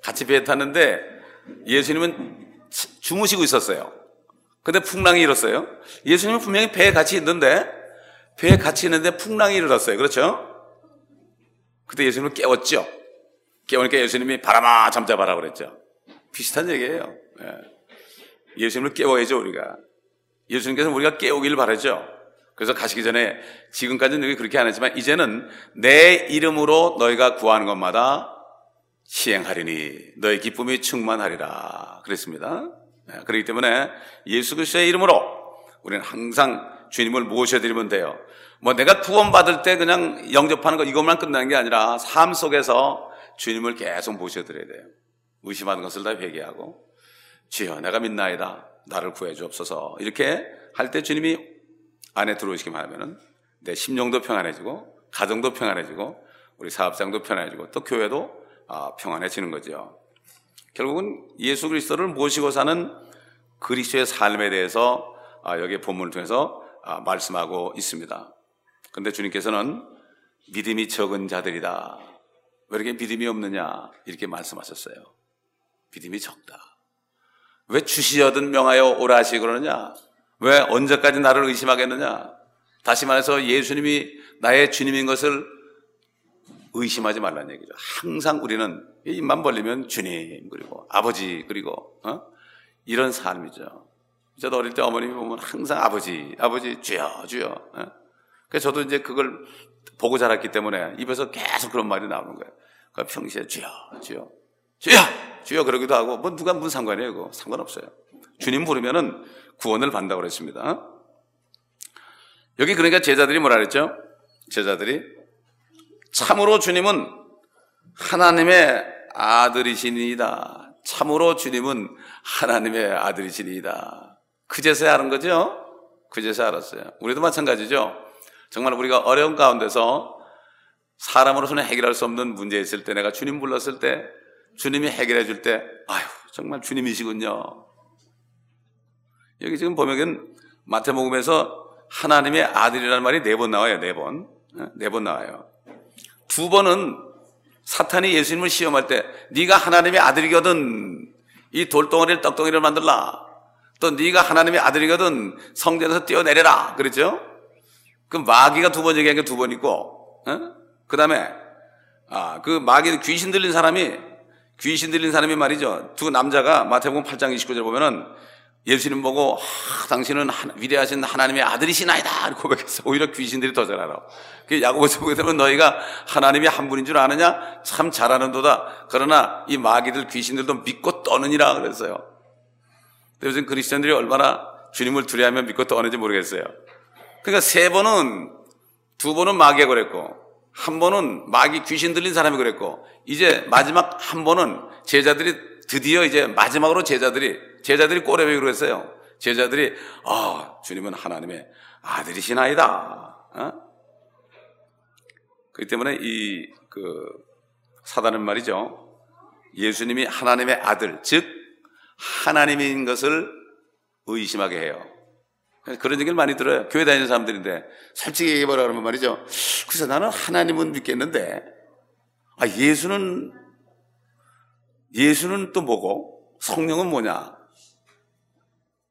같이 배에 탔는데 예수님은 주무시고 있었어요. 근데 풍랑이 일었어요. 예수님은 분명히 배에 같이 있는데 배에 같이 있는데 풍랑이 일어났어요. 그렇죠? 그때 예수님을 깨웠죠. 깨우니까 예수님이 바람아 잠자봐라 그랬죠. 비슷한 얘기예요. 예. 수님을 깨워야죠 우리가. 예수님께서 우리가 깨우기를 바라죠. 그래서 가시기 전에 지금까지는 너희 그렇게 안 했지만 이제는 내 이름으로 너희가 구하는 것마다 시행하리니 너희 기쁨이 충만하리라 그랬습니다. 네, 그렇기 때문에 예수 그리스도의 이름으로 우리는 항상 주님을 모셔드리면 돼요. 뭐 내가 구원받을 때 그냥 영접하는 거 이것만 끝나는 게 아니라 삶 속에서 주님을 계속 모셔드려야 돼요. 의심하는 것을 다 회개하고 주여 내가 믿나이다 나를 구해 주옵소서 이렇게 할 때 주님이 안에 들어오시기만 하면은 내 심령도 평안해지고 가정도 평안해지고 우리 사업장도 평안해지고 또 교회도 아, 평안해지는 거죠. 결국은 예수 그리스도를 모시고 사는 그리스도의 삶에 대해서 아, 여기 본문을 통해서 아, 말씀하고 있습니다. 그런데 주님께서는 믿음이 적은 자들이다. 왜 이렇게 믿음이 없느냐 이렇게 말씀하셨어요. 믿음이 적다. 왜 주시여든 명하여 오라 하시 그러느냐? 왜 언제까지 나를 의심하겠느냐? 다시 말해서 예수님이 나의 주님인 것을 의심하지 말라는 얘기죠. 항상 우리는 입만 벌리면 주님 그리고 아버지 그리고 어? 이런 삶이죠. 저도 어릴 때 어머님이 보면 항상 아버지 아버지 주여 주여. 어? 그래서 저도 이제 그걸 보고 자랐기 때문에 입에서 계속 그런 말이 나오는 거예요. 그 평시에 주여 주여 주여 주여 그러기도 하고 뭐 누가 무슨 상관이에요? 그거 상관없어요. 주님 부르면은 구원을 받는다고 그랬습니다. 여기 그러니까 제자들이 뭐라 그랬죠? 제자들이 참으로 주님은 하나님의 아들이시니이다. 참으로 주님은 하나님의 아들이시니이다. 그제서야 아는 거죠? 그제서야 알았어요. 우리도 마찬가지죠? 정말 우리가 어려운 가운데서 사람으로서는 해결할 수 없는 문제 있을 때 내가 주님 불렀을 때 주님이 해결해 줄 때 아유 정말 주님이시군요. 여기 지금 보면 마태복음에서 하나님의 아들이라는 말이 네 번 나와요. 네 번. 네, 네번 나와요. 두 번은 사탄이 예수님을 시험할 때 네가 하나님의 아들이거든 이 돌덩어리를 떡덩이를 만들라. 또 네가 하나님의 아들이거든 성전에서 뛰어내려라. 그랬죠? 그 마귀가 두 번 얘기한 게 두 번 있고, 어? 그 다음에 아, 그 마귀 귀신 들린 사람이 귀신 들린 사람이 말이죠. 두 남자가 마태복음 8장 29절 보면은 예수님 보고 아, 당신은 하나, 위대하신 하나님의 아들이시나이다 고백했어. 오히려 귀신들이 더 잘 알아. 그 야고보서 보게 되면 너희가 하나님이 한 분인 줄 아느냐? 참 잘하는도다. 그러나 이 마귀들 귀신들도 믿고 떠느니라 그랬어요. 요즘 그리스도인들이 얼마나 주님을 두려하면 믿고 떠는지 모르겠어요. 그러니까 세 번은 두 번은 마귀가 그랬고 한 번은 마귀 귀신 들린 사람이 그랬고 이제 마지막 한 번은 제자들이 드디어 이제 마지막으로 제자들이 제자들이 꼬레베기로 했어요. 제자들이 아 주님은 하나님의 아들이시나이다. 어? 그렇기 때문에 이 그 사단은 말이죠. 예수님이 하나님의 아들, 즉 하나님인 것을 의심하게 해요. 그런 얘기를 많이 들어요. 교회 다니는 사람들인데 솔직히 얘기해보라 그러면 말이죠. 그래서 나는 하나님은 믿겠는데 아 예수는 예수는 또 뭐고 성령은 뭐냐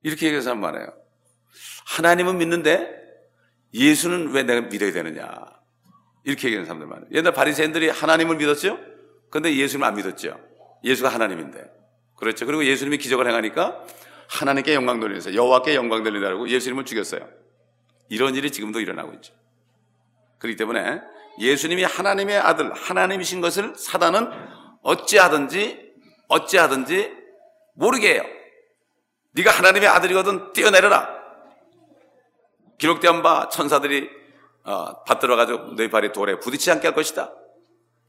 이렇게 얘기하는 사람 많아요. 하나님은 믿는데 예수는 왜 내가 믿어야 되느냐 이렇게 얘기하는 사람들 많아요. 옛날 바리새인들이 하나님을 믿었죠. 근데 예수님 안 믿었죠. 예수가 하나님인데 그렇죠. 그리고 예수님이 기적을 행하니까 하나님께 영광 돌리면서 여호와께 영광 돌리라고 예수님을 죽였어요. 이런 일이 지금도 일어나고 있죠. 그렇기 때문에 예수님이 하나님의 아들, 하나님이신 것을 사단은 어찌하든지 어찌하든지 모르게 해요. 네가 하나님의 아들이거든 뛰어내려라. 기록된 바 천사들이 어, 받들어 가지고 너희 발이 돌에 부딪히지 않게 할 것이다.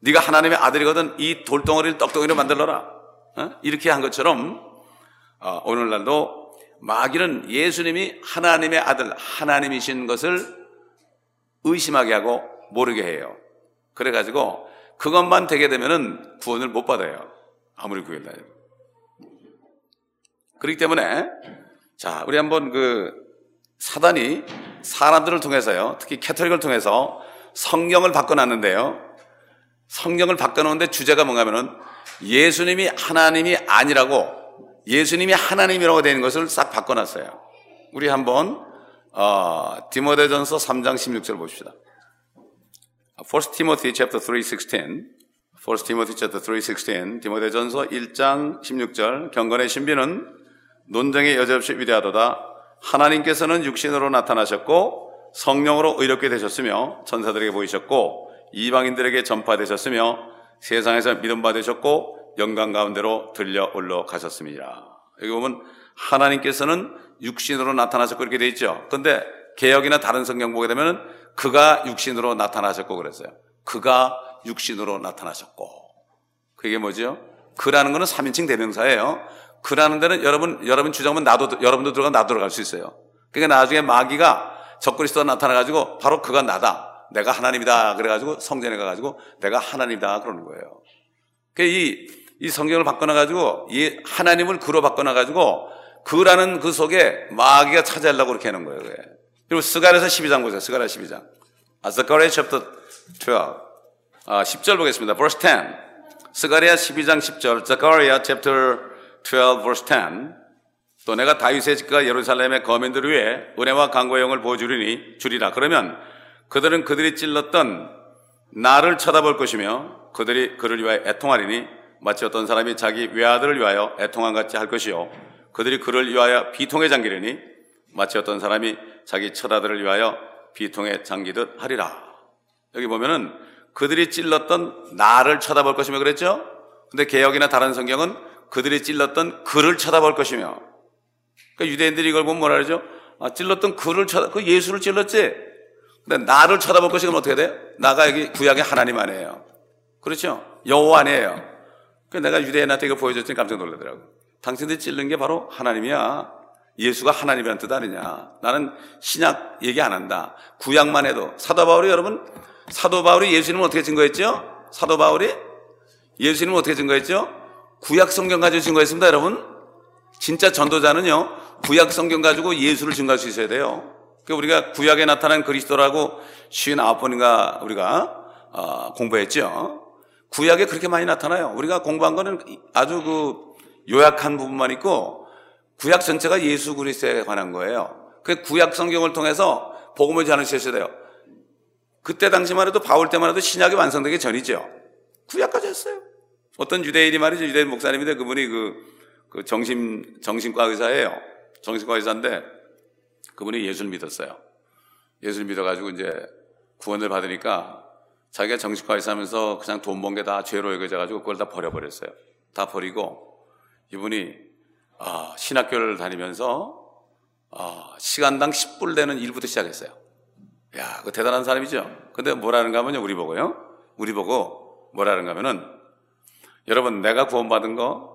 네가 하나님의 아들이거든 이 돌덩어리를 떡덩이로 만들어라. 어? 이렇게 한 것처럼 어, 오늘날도 마귀는 예수님이 하나님의 아들, 하나님이신 것을 의심하게 하고 모르게 해요. 그래가지고 그것만 되게 되면은 구원을 못 받아요. 아무리 구해도. 그렇기 때문에 자, 우리 한번 그 사단이 사람들을 통해서요, 특히 캐톨릭을 통해서 성경을 바꿔놨는데요. 성경을 바꿔놓는데 주제가 뭔가 하면은 예수님이 하나님이 아니라고 예수님이 하나님이라고 되는 것을 싹 바꿔놨어요. 우리 한번 어, 디모데전서 3장 16절 봅시다. 1 Timothy chapter 3:16. 1 Timothy chapter 3:16. 디모데전서 1장 16절. 경건의 신비는 논쟁의 여지없이 위대하도다. 하나님께서는 육신으로 나타나셨고 성령으로 의롭게 되셨으며 천사들에게 보이셨고 이방인들에게 전파되셨으며 세상에서 믿음 받으셨고 영광 가운데로 들려 올라가셨습니다. 여기 보면 하나님께서는 육신으로 나타나셨고 그렇게 돼 있죠. 근데 개혁이나 다른 성경 보게 되면 그가 육신으로 나타나셨고 그랬어요. 그가 육신으로 나타나셨고. 그게 뭐죠? 그라는 거는 3인칭 대명사예요. 그라는 데는 여러분, 여러분 주장하면 나도, 여러분도 들어가 나도 들어갈 수 있어요. 그러니까 나중에 마귀가 적그리스도가 나타나가지고 바로 그가 나다. 내가 하나님이다. 그래가지고 성전에 가가지고 내가 하나님이다. 그러는 거예요. 그러니까 이 이 성경을 바꿔놔가지고 이 하나님을 그로 바꿔놔가지고 그라는 그 속에 마귀가 차지하려고 그렇게 하는 거예요. 그게. 그리고 스가랴서 12장 보세요. 스가랴 12장. 아, 스가랴 chapter 12. 아, 10절 보겠습니다. verse 10. 스가랴 12장 10절. 스가랴 chapter 12 verse 10. 또 내가 다윗의 집과 예루살렘의 거민들 위에 은혜와 간구의 영을 부어주리니 주리라. 그러면 그들은 그들이 찔렀던 나를 쳐다볼 것이며 그들이 그를 위하여 애통하리니 마치 어떤 사람이 자기 외아들을 위하여 애통함 같이 할 것이요 그들이 그를 위하여 비통에 잠기려니 마치 어떤 사람이 자기 처아들을 위하여 비통에 잠기듯 하리라. 여기 보면은 그들이 찔렀던 나를 쳐다볼 것이며 그랬죠? 근데 개혁이나 다른 성경은 그들이 찔렀던 그를 쳐다볼 것이며 그러니까 유대인들이 이걸 보면 뭐라 그러죠? 아, 찔렀던 그를 쳐다, 그 예수를 찔렀지? 근데 나를 쳐다볼 것이면 어떻게 돼요? 나가 여기 구약의 하나님 아니에요. 그렇죠? 여호와 아니에요. 그 내가 유대인한테 이거 보여줬더니 깜짝 놀라더라고. 당신들이 찔른 게 바로 하나님이야. 예수가 하나님이란 뜻 아니냐. 나는 신약 얘기 안 한다. 구약만 해도. 사도 바울이 여러분, 사도 바울이 예수님을 어떻게 증거했죠? 사도 바울이 예수님을 어떻게 증거했죠? 구약 성경 가지고 증거했습니다, 여러분. 진짜 전도자는요, 구약 성경 가지고 예수를 증거할 수 있어야 돼요. 그 우리가 구약에 나타난 그리스도라고 59번인가 우리가 어, 공부했죠. 구약에 그렇게 많이 나타나요. 우리가 공부한 거는 아주 그 요약한 부분만 있고 구약 전체가 예수 그리스도에 관한 거예요. 그 구약 성경을 통해서 복음을 전하셔야 돼요. 그때 당시만 해도 바울 때만 해도 신약이 완성되기 전이죠. 구약까지 했어요. 어떤 유대인이 말이죠. 유대인 목사님인데 그분이 그, 그 정신, 정신과 의사예요. 정신과 의사인데 그분이 예수를 믿었어요. 예수를 믿어가지고 이제 구원을 받으니까 자기가 정신과 의사하면서 그냥 돈 번 게 다 죄로 여겨져가지고 그걸 다 버려버렸어요. 다 버리고 이분이 아, 신학교를 다니면서 아, 시간당 10불 되는 일부터 시작했어요. 야, 그 대단한 사람이죠. 근데 뭐라는가 하면요, 우리 보고요. 우리 보고 뭐라는가 하면은 여러분 내가 구원받은 거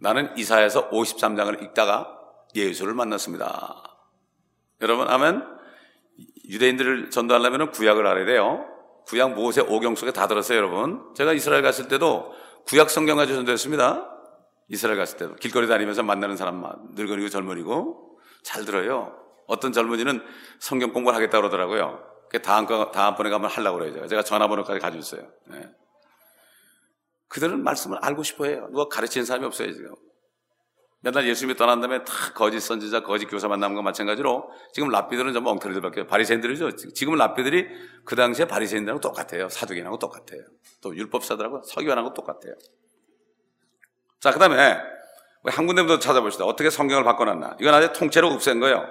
나는 이사에서 53장을 읽다가 예수를 만났습니다. 여러분 아멘. 유대인들을 전도하려면 구약을 알아야 돼요. 구약 모세 오경 속에 다 들었어요, 여러분. 제가 이스라엘 갔을 때도 구약 성경 가지고 전도했습니다. 이스라엘 갔을 때도 길거리 다니면서 만나는 사람만 늙은이고 젊은이고 잘 들어요. 어떤 젊은이는 성경 공부를 하겠다 그러더라고요. 다음, 다음번에 가면 하려고 그래요. 제가 전화번호까지 가지고 있어요. 네. 그들은 말씀을 알고 싶어 해요. 누가 가르치는 사람이 없어요, 지금. 맨날 예수님이 떠난 다음에 다 거짓 선지자, 거짓 교사 만나는 것 마찬가지로 지금 랍비들은 전부 엉터리들밖에 바리새인들이죠. 지금 랍비들이 그 당시에 바리새인들하고 똑같아요. 사두개인하고 똑같아요. 또 율법사들하고 서기관하고 똑같아요. 자, 그 다음에 한 군데부터 찾아봅시다. 어떻게 성경을 바꿔놨나. 이건 아주 통째로 없앤 거예요.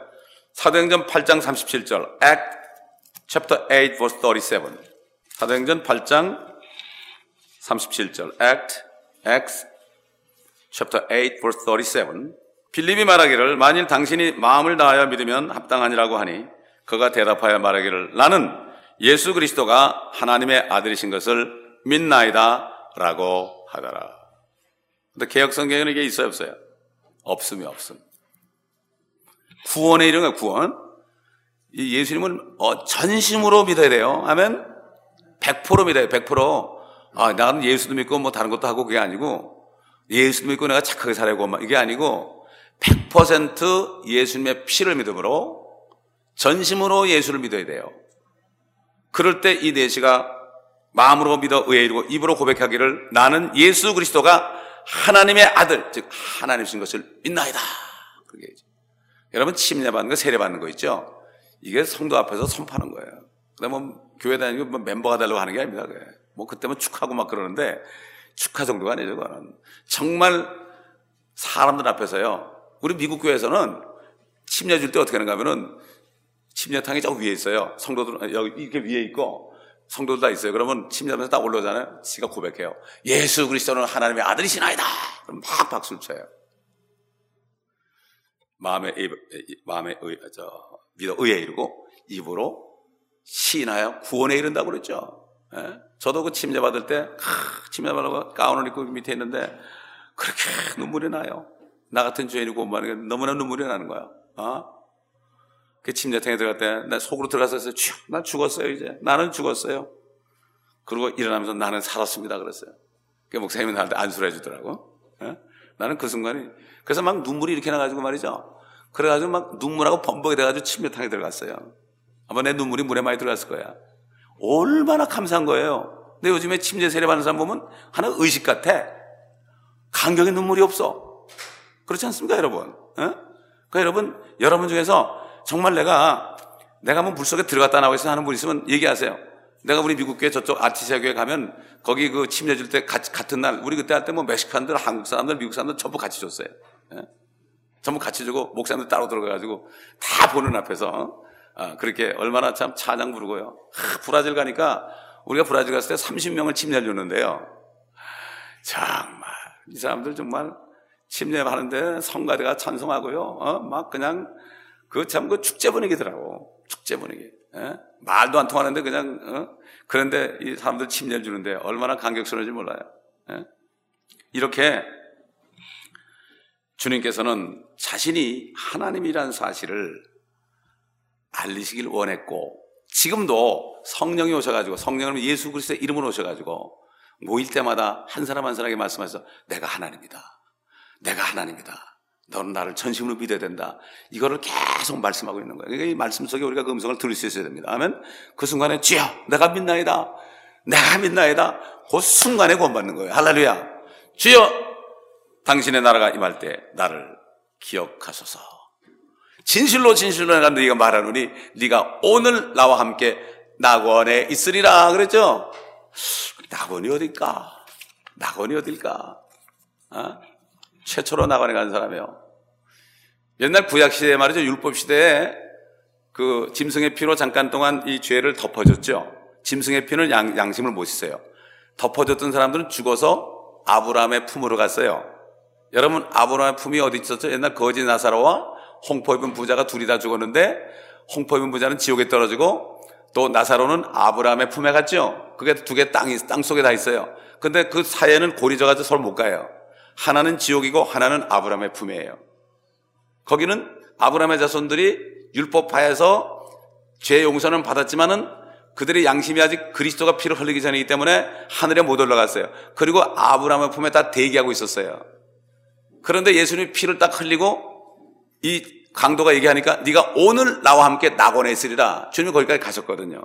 사도행전 8장 37절. Act chapter 8 verse 37. 사도행전 8장 37절. Act, Acts chapter 8 verse 37. 빌립이 말하기를 만일 당신이 마음을 다하여 믿으면 합당하니라고 하니 그가 대답하여 말하기를 나는 예수 그리스도가 하나님의 아들이신 것을 믿나이다 라고 하더라. 근데 개혁 성경에는 이게 있어요, 없어요? 없음이 없음. 구원의 이름은 구원. 예수님은 어, 전심으로 믿어야 돼요. 하면 100% 믿어요, 100%. 아, 나는 예수도 믿고 뭐 다른 것도 하고 그게 아니고 예수도 믿고 내가 착하게 살고 막 이게 아니고 100% 예수님의 피를 믿음으로 전심으로 예수를 믿어야 돼요. 그럴 때 이 내시가 마음으로 믿어 의에 이르고 입으로 고백하기를 나는 예수 그리스도가 하나님의 아들, 즉 하나님이신 것을 믿나이다. 그게 여러분 침례받는 거, 세례받는 거 있죠? 이게 성도 앞에서 선포하는 거예요. 그다음에 뭐 교회 다니고 뭐 멤버가 되려고 하는 게 아닙니다. 그게. 뭐 그때면 축하고 막 그러는데 축하 정도가 아니죠. 그거는 정말 사람들 앞에서요. 우리 미국 교회에서는 침례 줄 때 어떻게 하는가 하면은 침례탕이 저 위에 있어요. 성도들 여기 이렇게 위에 있고 성도들 다 있어요. 그러면 침례하면서 딱 올라오잖아요. 지가 고백해요. 예수 그리스도는 하나님의 아들이시나이다. 그럼 막 박수를 쳐요. 마음에 마음에 의, 저 믿어 의에 이르고 입으로 시인하여 구원에 이른다고 그랬죠. 예? 저도 그 침례 받을 때 침례 받으고 가운을 입고 밑에 있는데 그렇게 눈물이 나요. 나 같은 죄인이 구원받는 게 너무나 눈물이 나는 거야. 어? 그 침례탕에 들어갈 때, 나 속으로 들어가서 난 죽었어요, 이제. 나는 죽었어요. 그리고 일어나면서 나는 살았습니다, 그랬어요. 그 목사님이 나한테 안수를 해주더라고. 예? 나는 그 순간이, 그래서 막 눈물이 이렇게 나가지고 말이죠. 그래가지고 막 눈물하고 범벅이 돼가지고 침례탕에 들어갔어요. 아마 내 눈물이 물에 많이 들어갔을 거야. 얼마나 감사한 거예요. 근데 요즘에 침례 세례 받는 사람 보면 하나 의식 같아. 감격의 눈물이 없어. 그렇지 않습니까, 여러분? 예? 그러니까 여러분, 여러분 중에서 정말 내가 내가 뭐 물속에 들어갔다 나오고 있어 하는 분 있으면 얘기하세요. 내가 우리 미국 교회 저쪽 아티시아 교회 가면 거기 그 침례 줄 때 같은 날 우리 그때 할 때 뭐 멕시칸들, 한국 사람들, 미국 사람들 전부 같이 줬어요. 예? 전부 같이 주고 목사님들 따로 들어가가지고 다 보는 앞에서 아, 그렇게 얼마나 참 찬양 부르고요. 아, 브라질 가니까 우리가 브라질 갔을 때 30명을 침례 줬는데요. 정말 이 사람들 정말 침례하는데 성가대가 찬송하고요. 어? 막 그냥 그 참그 그 축제 분위기더라고. 축제 분위기. 예? 말도 안 통하는데 그냥 어? 그런데 이 사람들 침례를 주는데 얼마나 감격스러운지 몰라요. 예? 이렇게 주님께서는 자신이 하나님이라는 사실을 알리시길 원했고 지금도 성령이 오셔가지고 성령은 예수 그리스도의 이름으로 오셔가지고 모일 때마다 한 사람 한 사람에게 말씀하셔서 내가 하나님이다. 내가 하나님이다. 너는 나를 전심으로 믿어야 된다. 이거를 계속 말씀하고 있는 거예요. 그러니까 이 말씀 속에 우리가 그 음성을 들을 수 있어야 됩니다. 아멘. 그 순간에 주여, 내가 믿나이다. 내가 믿나이다. 그 순간에 구원받는 거예요. 할렐루야. 주여, 당신의 나라가 임할 때 나를 기억하소서. 진실로 진실로 내가 네가 말하노니 네가 오늘 나와 함께 낙원에 있으리라 그랬죠. 낙원이 어딜까? 낙원이 어딜까? 어? 최초로 낙원에 간 사람이요. 옛날 구약 시대에 말이죠. 율법 시대에 그 짐승의 피로 잠깐 동안 이 죄를 덮어줬죠. 짐승의 피는 양, 양심을 못 씻어요. 덮어줬던 사람들은 죽어서 아브라함의 품으로 갔어요. 여러분 아브라함의 품이 어디 있었죠? 옛날 거지 나사로와 홍포 입은 부자가 둘이 다 죽었는데 홍포 입은 부자는 지옥에 떨어지고 또 나사로는 아브라함의 품에 갔죠. 그게 두 개 땅이 땅 속에 다 있어요. 근데 그 사이에는 골이 져가지고 서로 못 가요. 하나는 지옥이고 하나는 아브라함의 품이에요. 거기는 아브라함의 자손들이 율법하에서 죄 용서는 받았지만은 그들의 양심이 아직 그리스도가 피를 흘리기 전이기 때문에 하늘에 못 올라갔어요. 그리고 아브라함의 품에 다 대기하고 있었어요. 그런데 예수님이 피를 딱 흘리고 이 강도가 얘기하니까 네가 오늘 나와 함께 낙원에 있으리라. 주님이 거기까지 가셨거든요.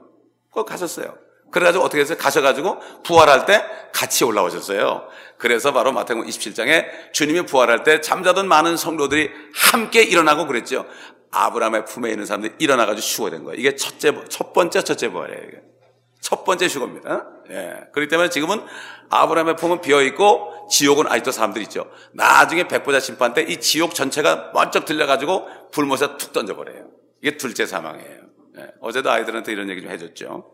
거기 가셨어요. 그래가지고 어떻게 했어요? 가셔가지고 부활할 때 같이 올라오셨어요. 그래서 바로 마태복음 27장에 주님이 부활할 때 잠자던 많은 성도들이 함께 일어나고 그랬죠. 아브라함의 품에 있는 사람들이 일어나가지고 휴거된 거예요. 이게 첫째, 첫 번째, 첫째 부활이에요. 이게. 첫 번째 휴거입니다. 예. 그렇기 때문에 지금은 아브라함의 품은 비어있고 지옥은 아직도 사람들이 있죠. 나중에 백보자 심판 때 이 지옥 전체가 번쩍 들려가지고 불못에 툭 던져버려요. 이게 둘째 사망이에요. 예. 어제도 아이들한테 이런 얘기 좀 해줬죠.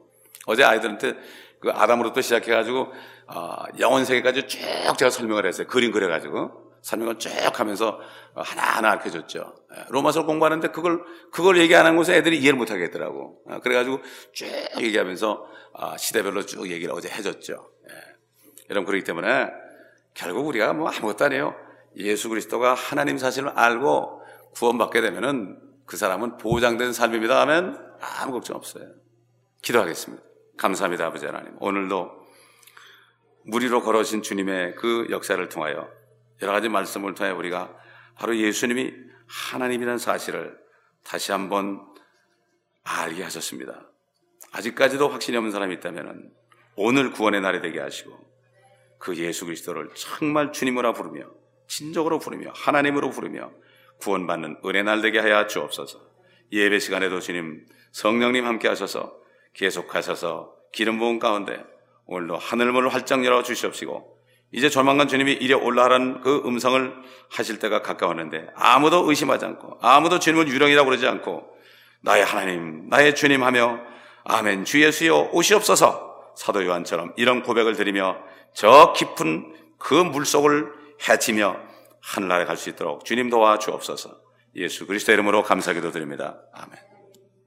어제 아이들한테 그 아담으로부터 시작해가지고 어, 영원 세계까지 쭉 제가 설명을 했어요. 그림 그려가지고 설명을 쭉 하면서 하나하나 알려줬죠. 예, 로마서 공부하는데 그걸 그걸 얘기 안한 곳에 애들이 이해를 못 하겠더라고. 어, 그래가지고 쭉 얘기하면서 아, 시대별로 쭉 얘기를 어제 해줬죠. 예. 여러분 그렇기 때문에 결국 우리가 뭐 아무것도 아니에요. 예수 그리스도가 하나님 사실을 알고 구원받게 되면은 그 사람은 보장된 삶입니다 하면 아무 걱정 없어요. 기도하겠습니다. 감사합니다, 아버지 하나님. 오늘도 무리로 걸어신 주님의 그 역사를 통하여 여러 가지 말씀을 통해 우리가 바로 예수님이 하나님이라는 사실을 다시 한번 알게 하셨습니다. 아직까지도 확신이 없는 사람이 있다면 오늘 구원의 날이 되게 하시고 그 예수 그리스도를 정말 주님으로 부르며 진적으로 부르며 하나님으로 부르며 구원받는 은혜 날 되게 하여 주옵소서. 예배 시간에도 주님 성령님 함께 하셔서 계속하셔서 기름 부은 가운데 오늘도 하늘문을 활짝 열어 주시옵시고 이제 조만간 주님이 이래 올라가라는 그 음성을 하실 때가 가까웠는데 아무도 의심하지 않고 아무도 주님을 유령이라고 그러지 않고 나의 하나님 나의 주님 하며 아멘 주 예수여 오시옵소서 사도 요한처럼 이런 고백을 드리며 저 깊은 그 물속을 헤치며 하늘나라에 갈 수 있도록 주님 도와 주옵소서. 예수 그리스도 이름으로 감사기도 드립니다. 아멘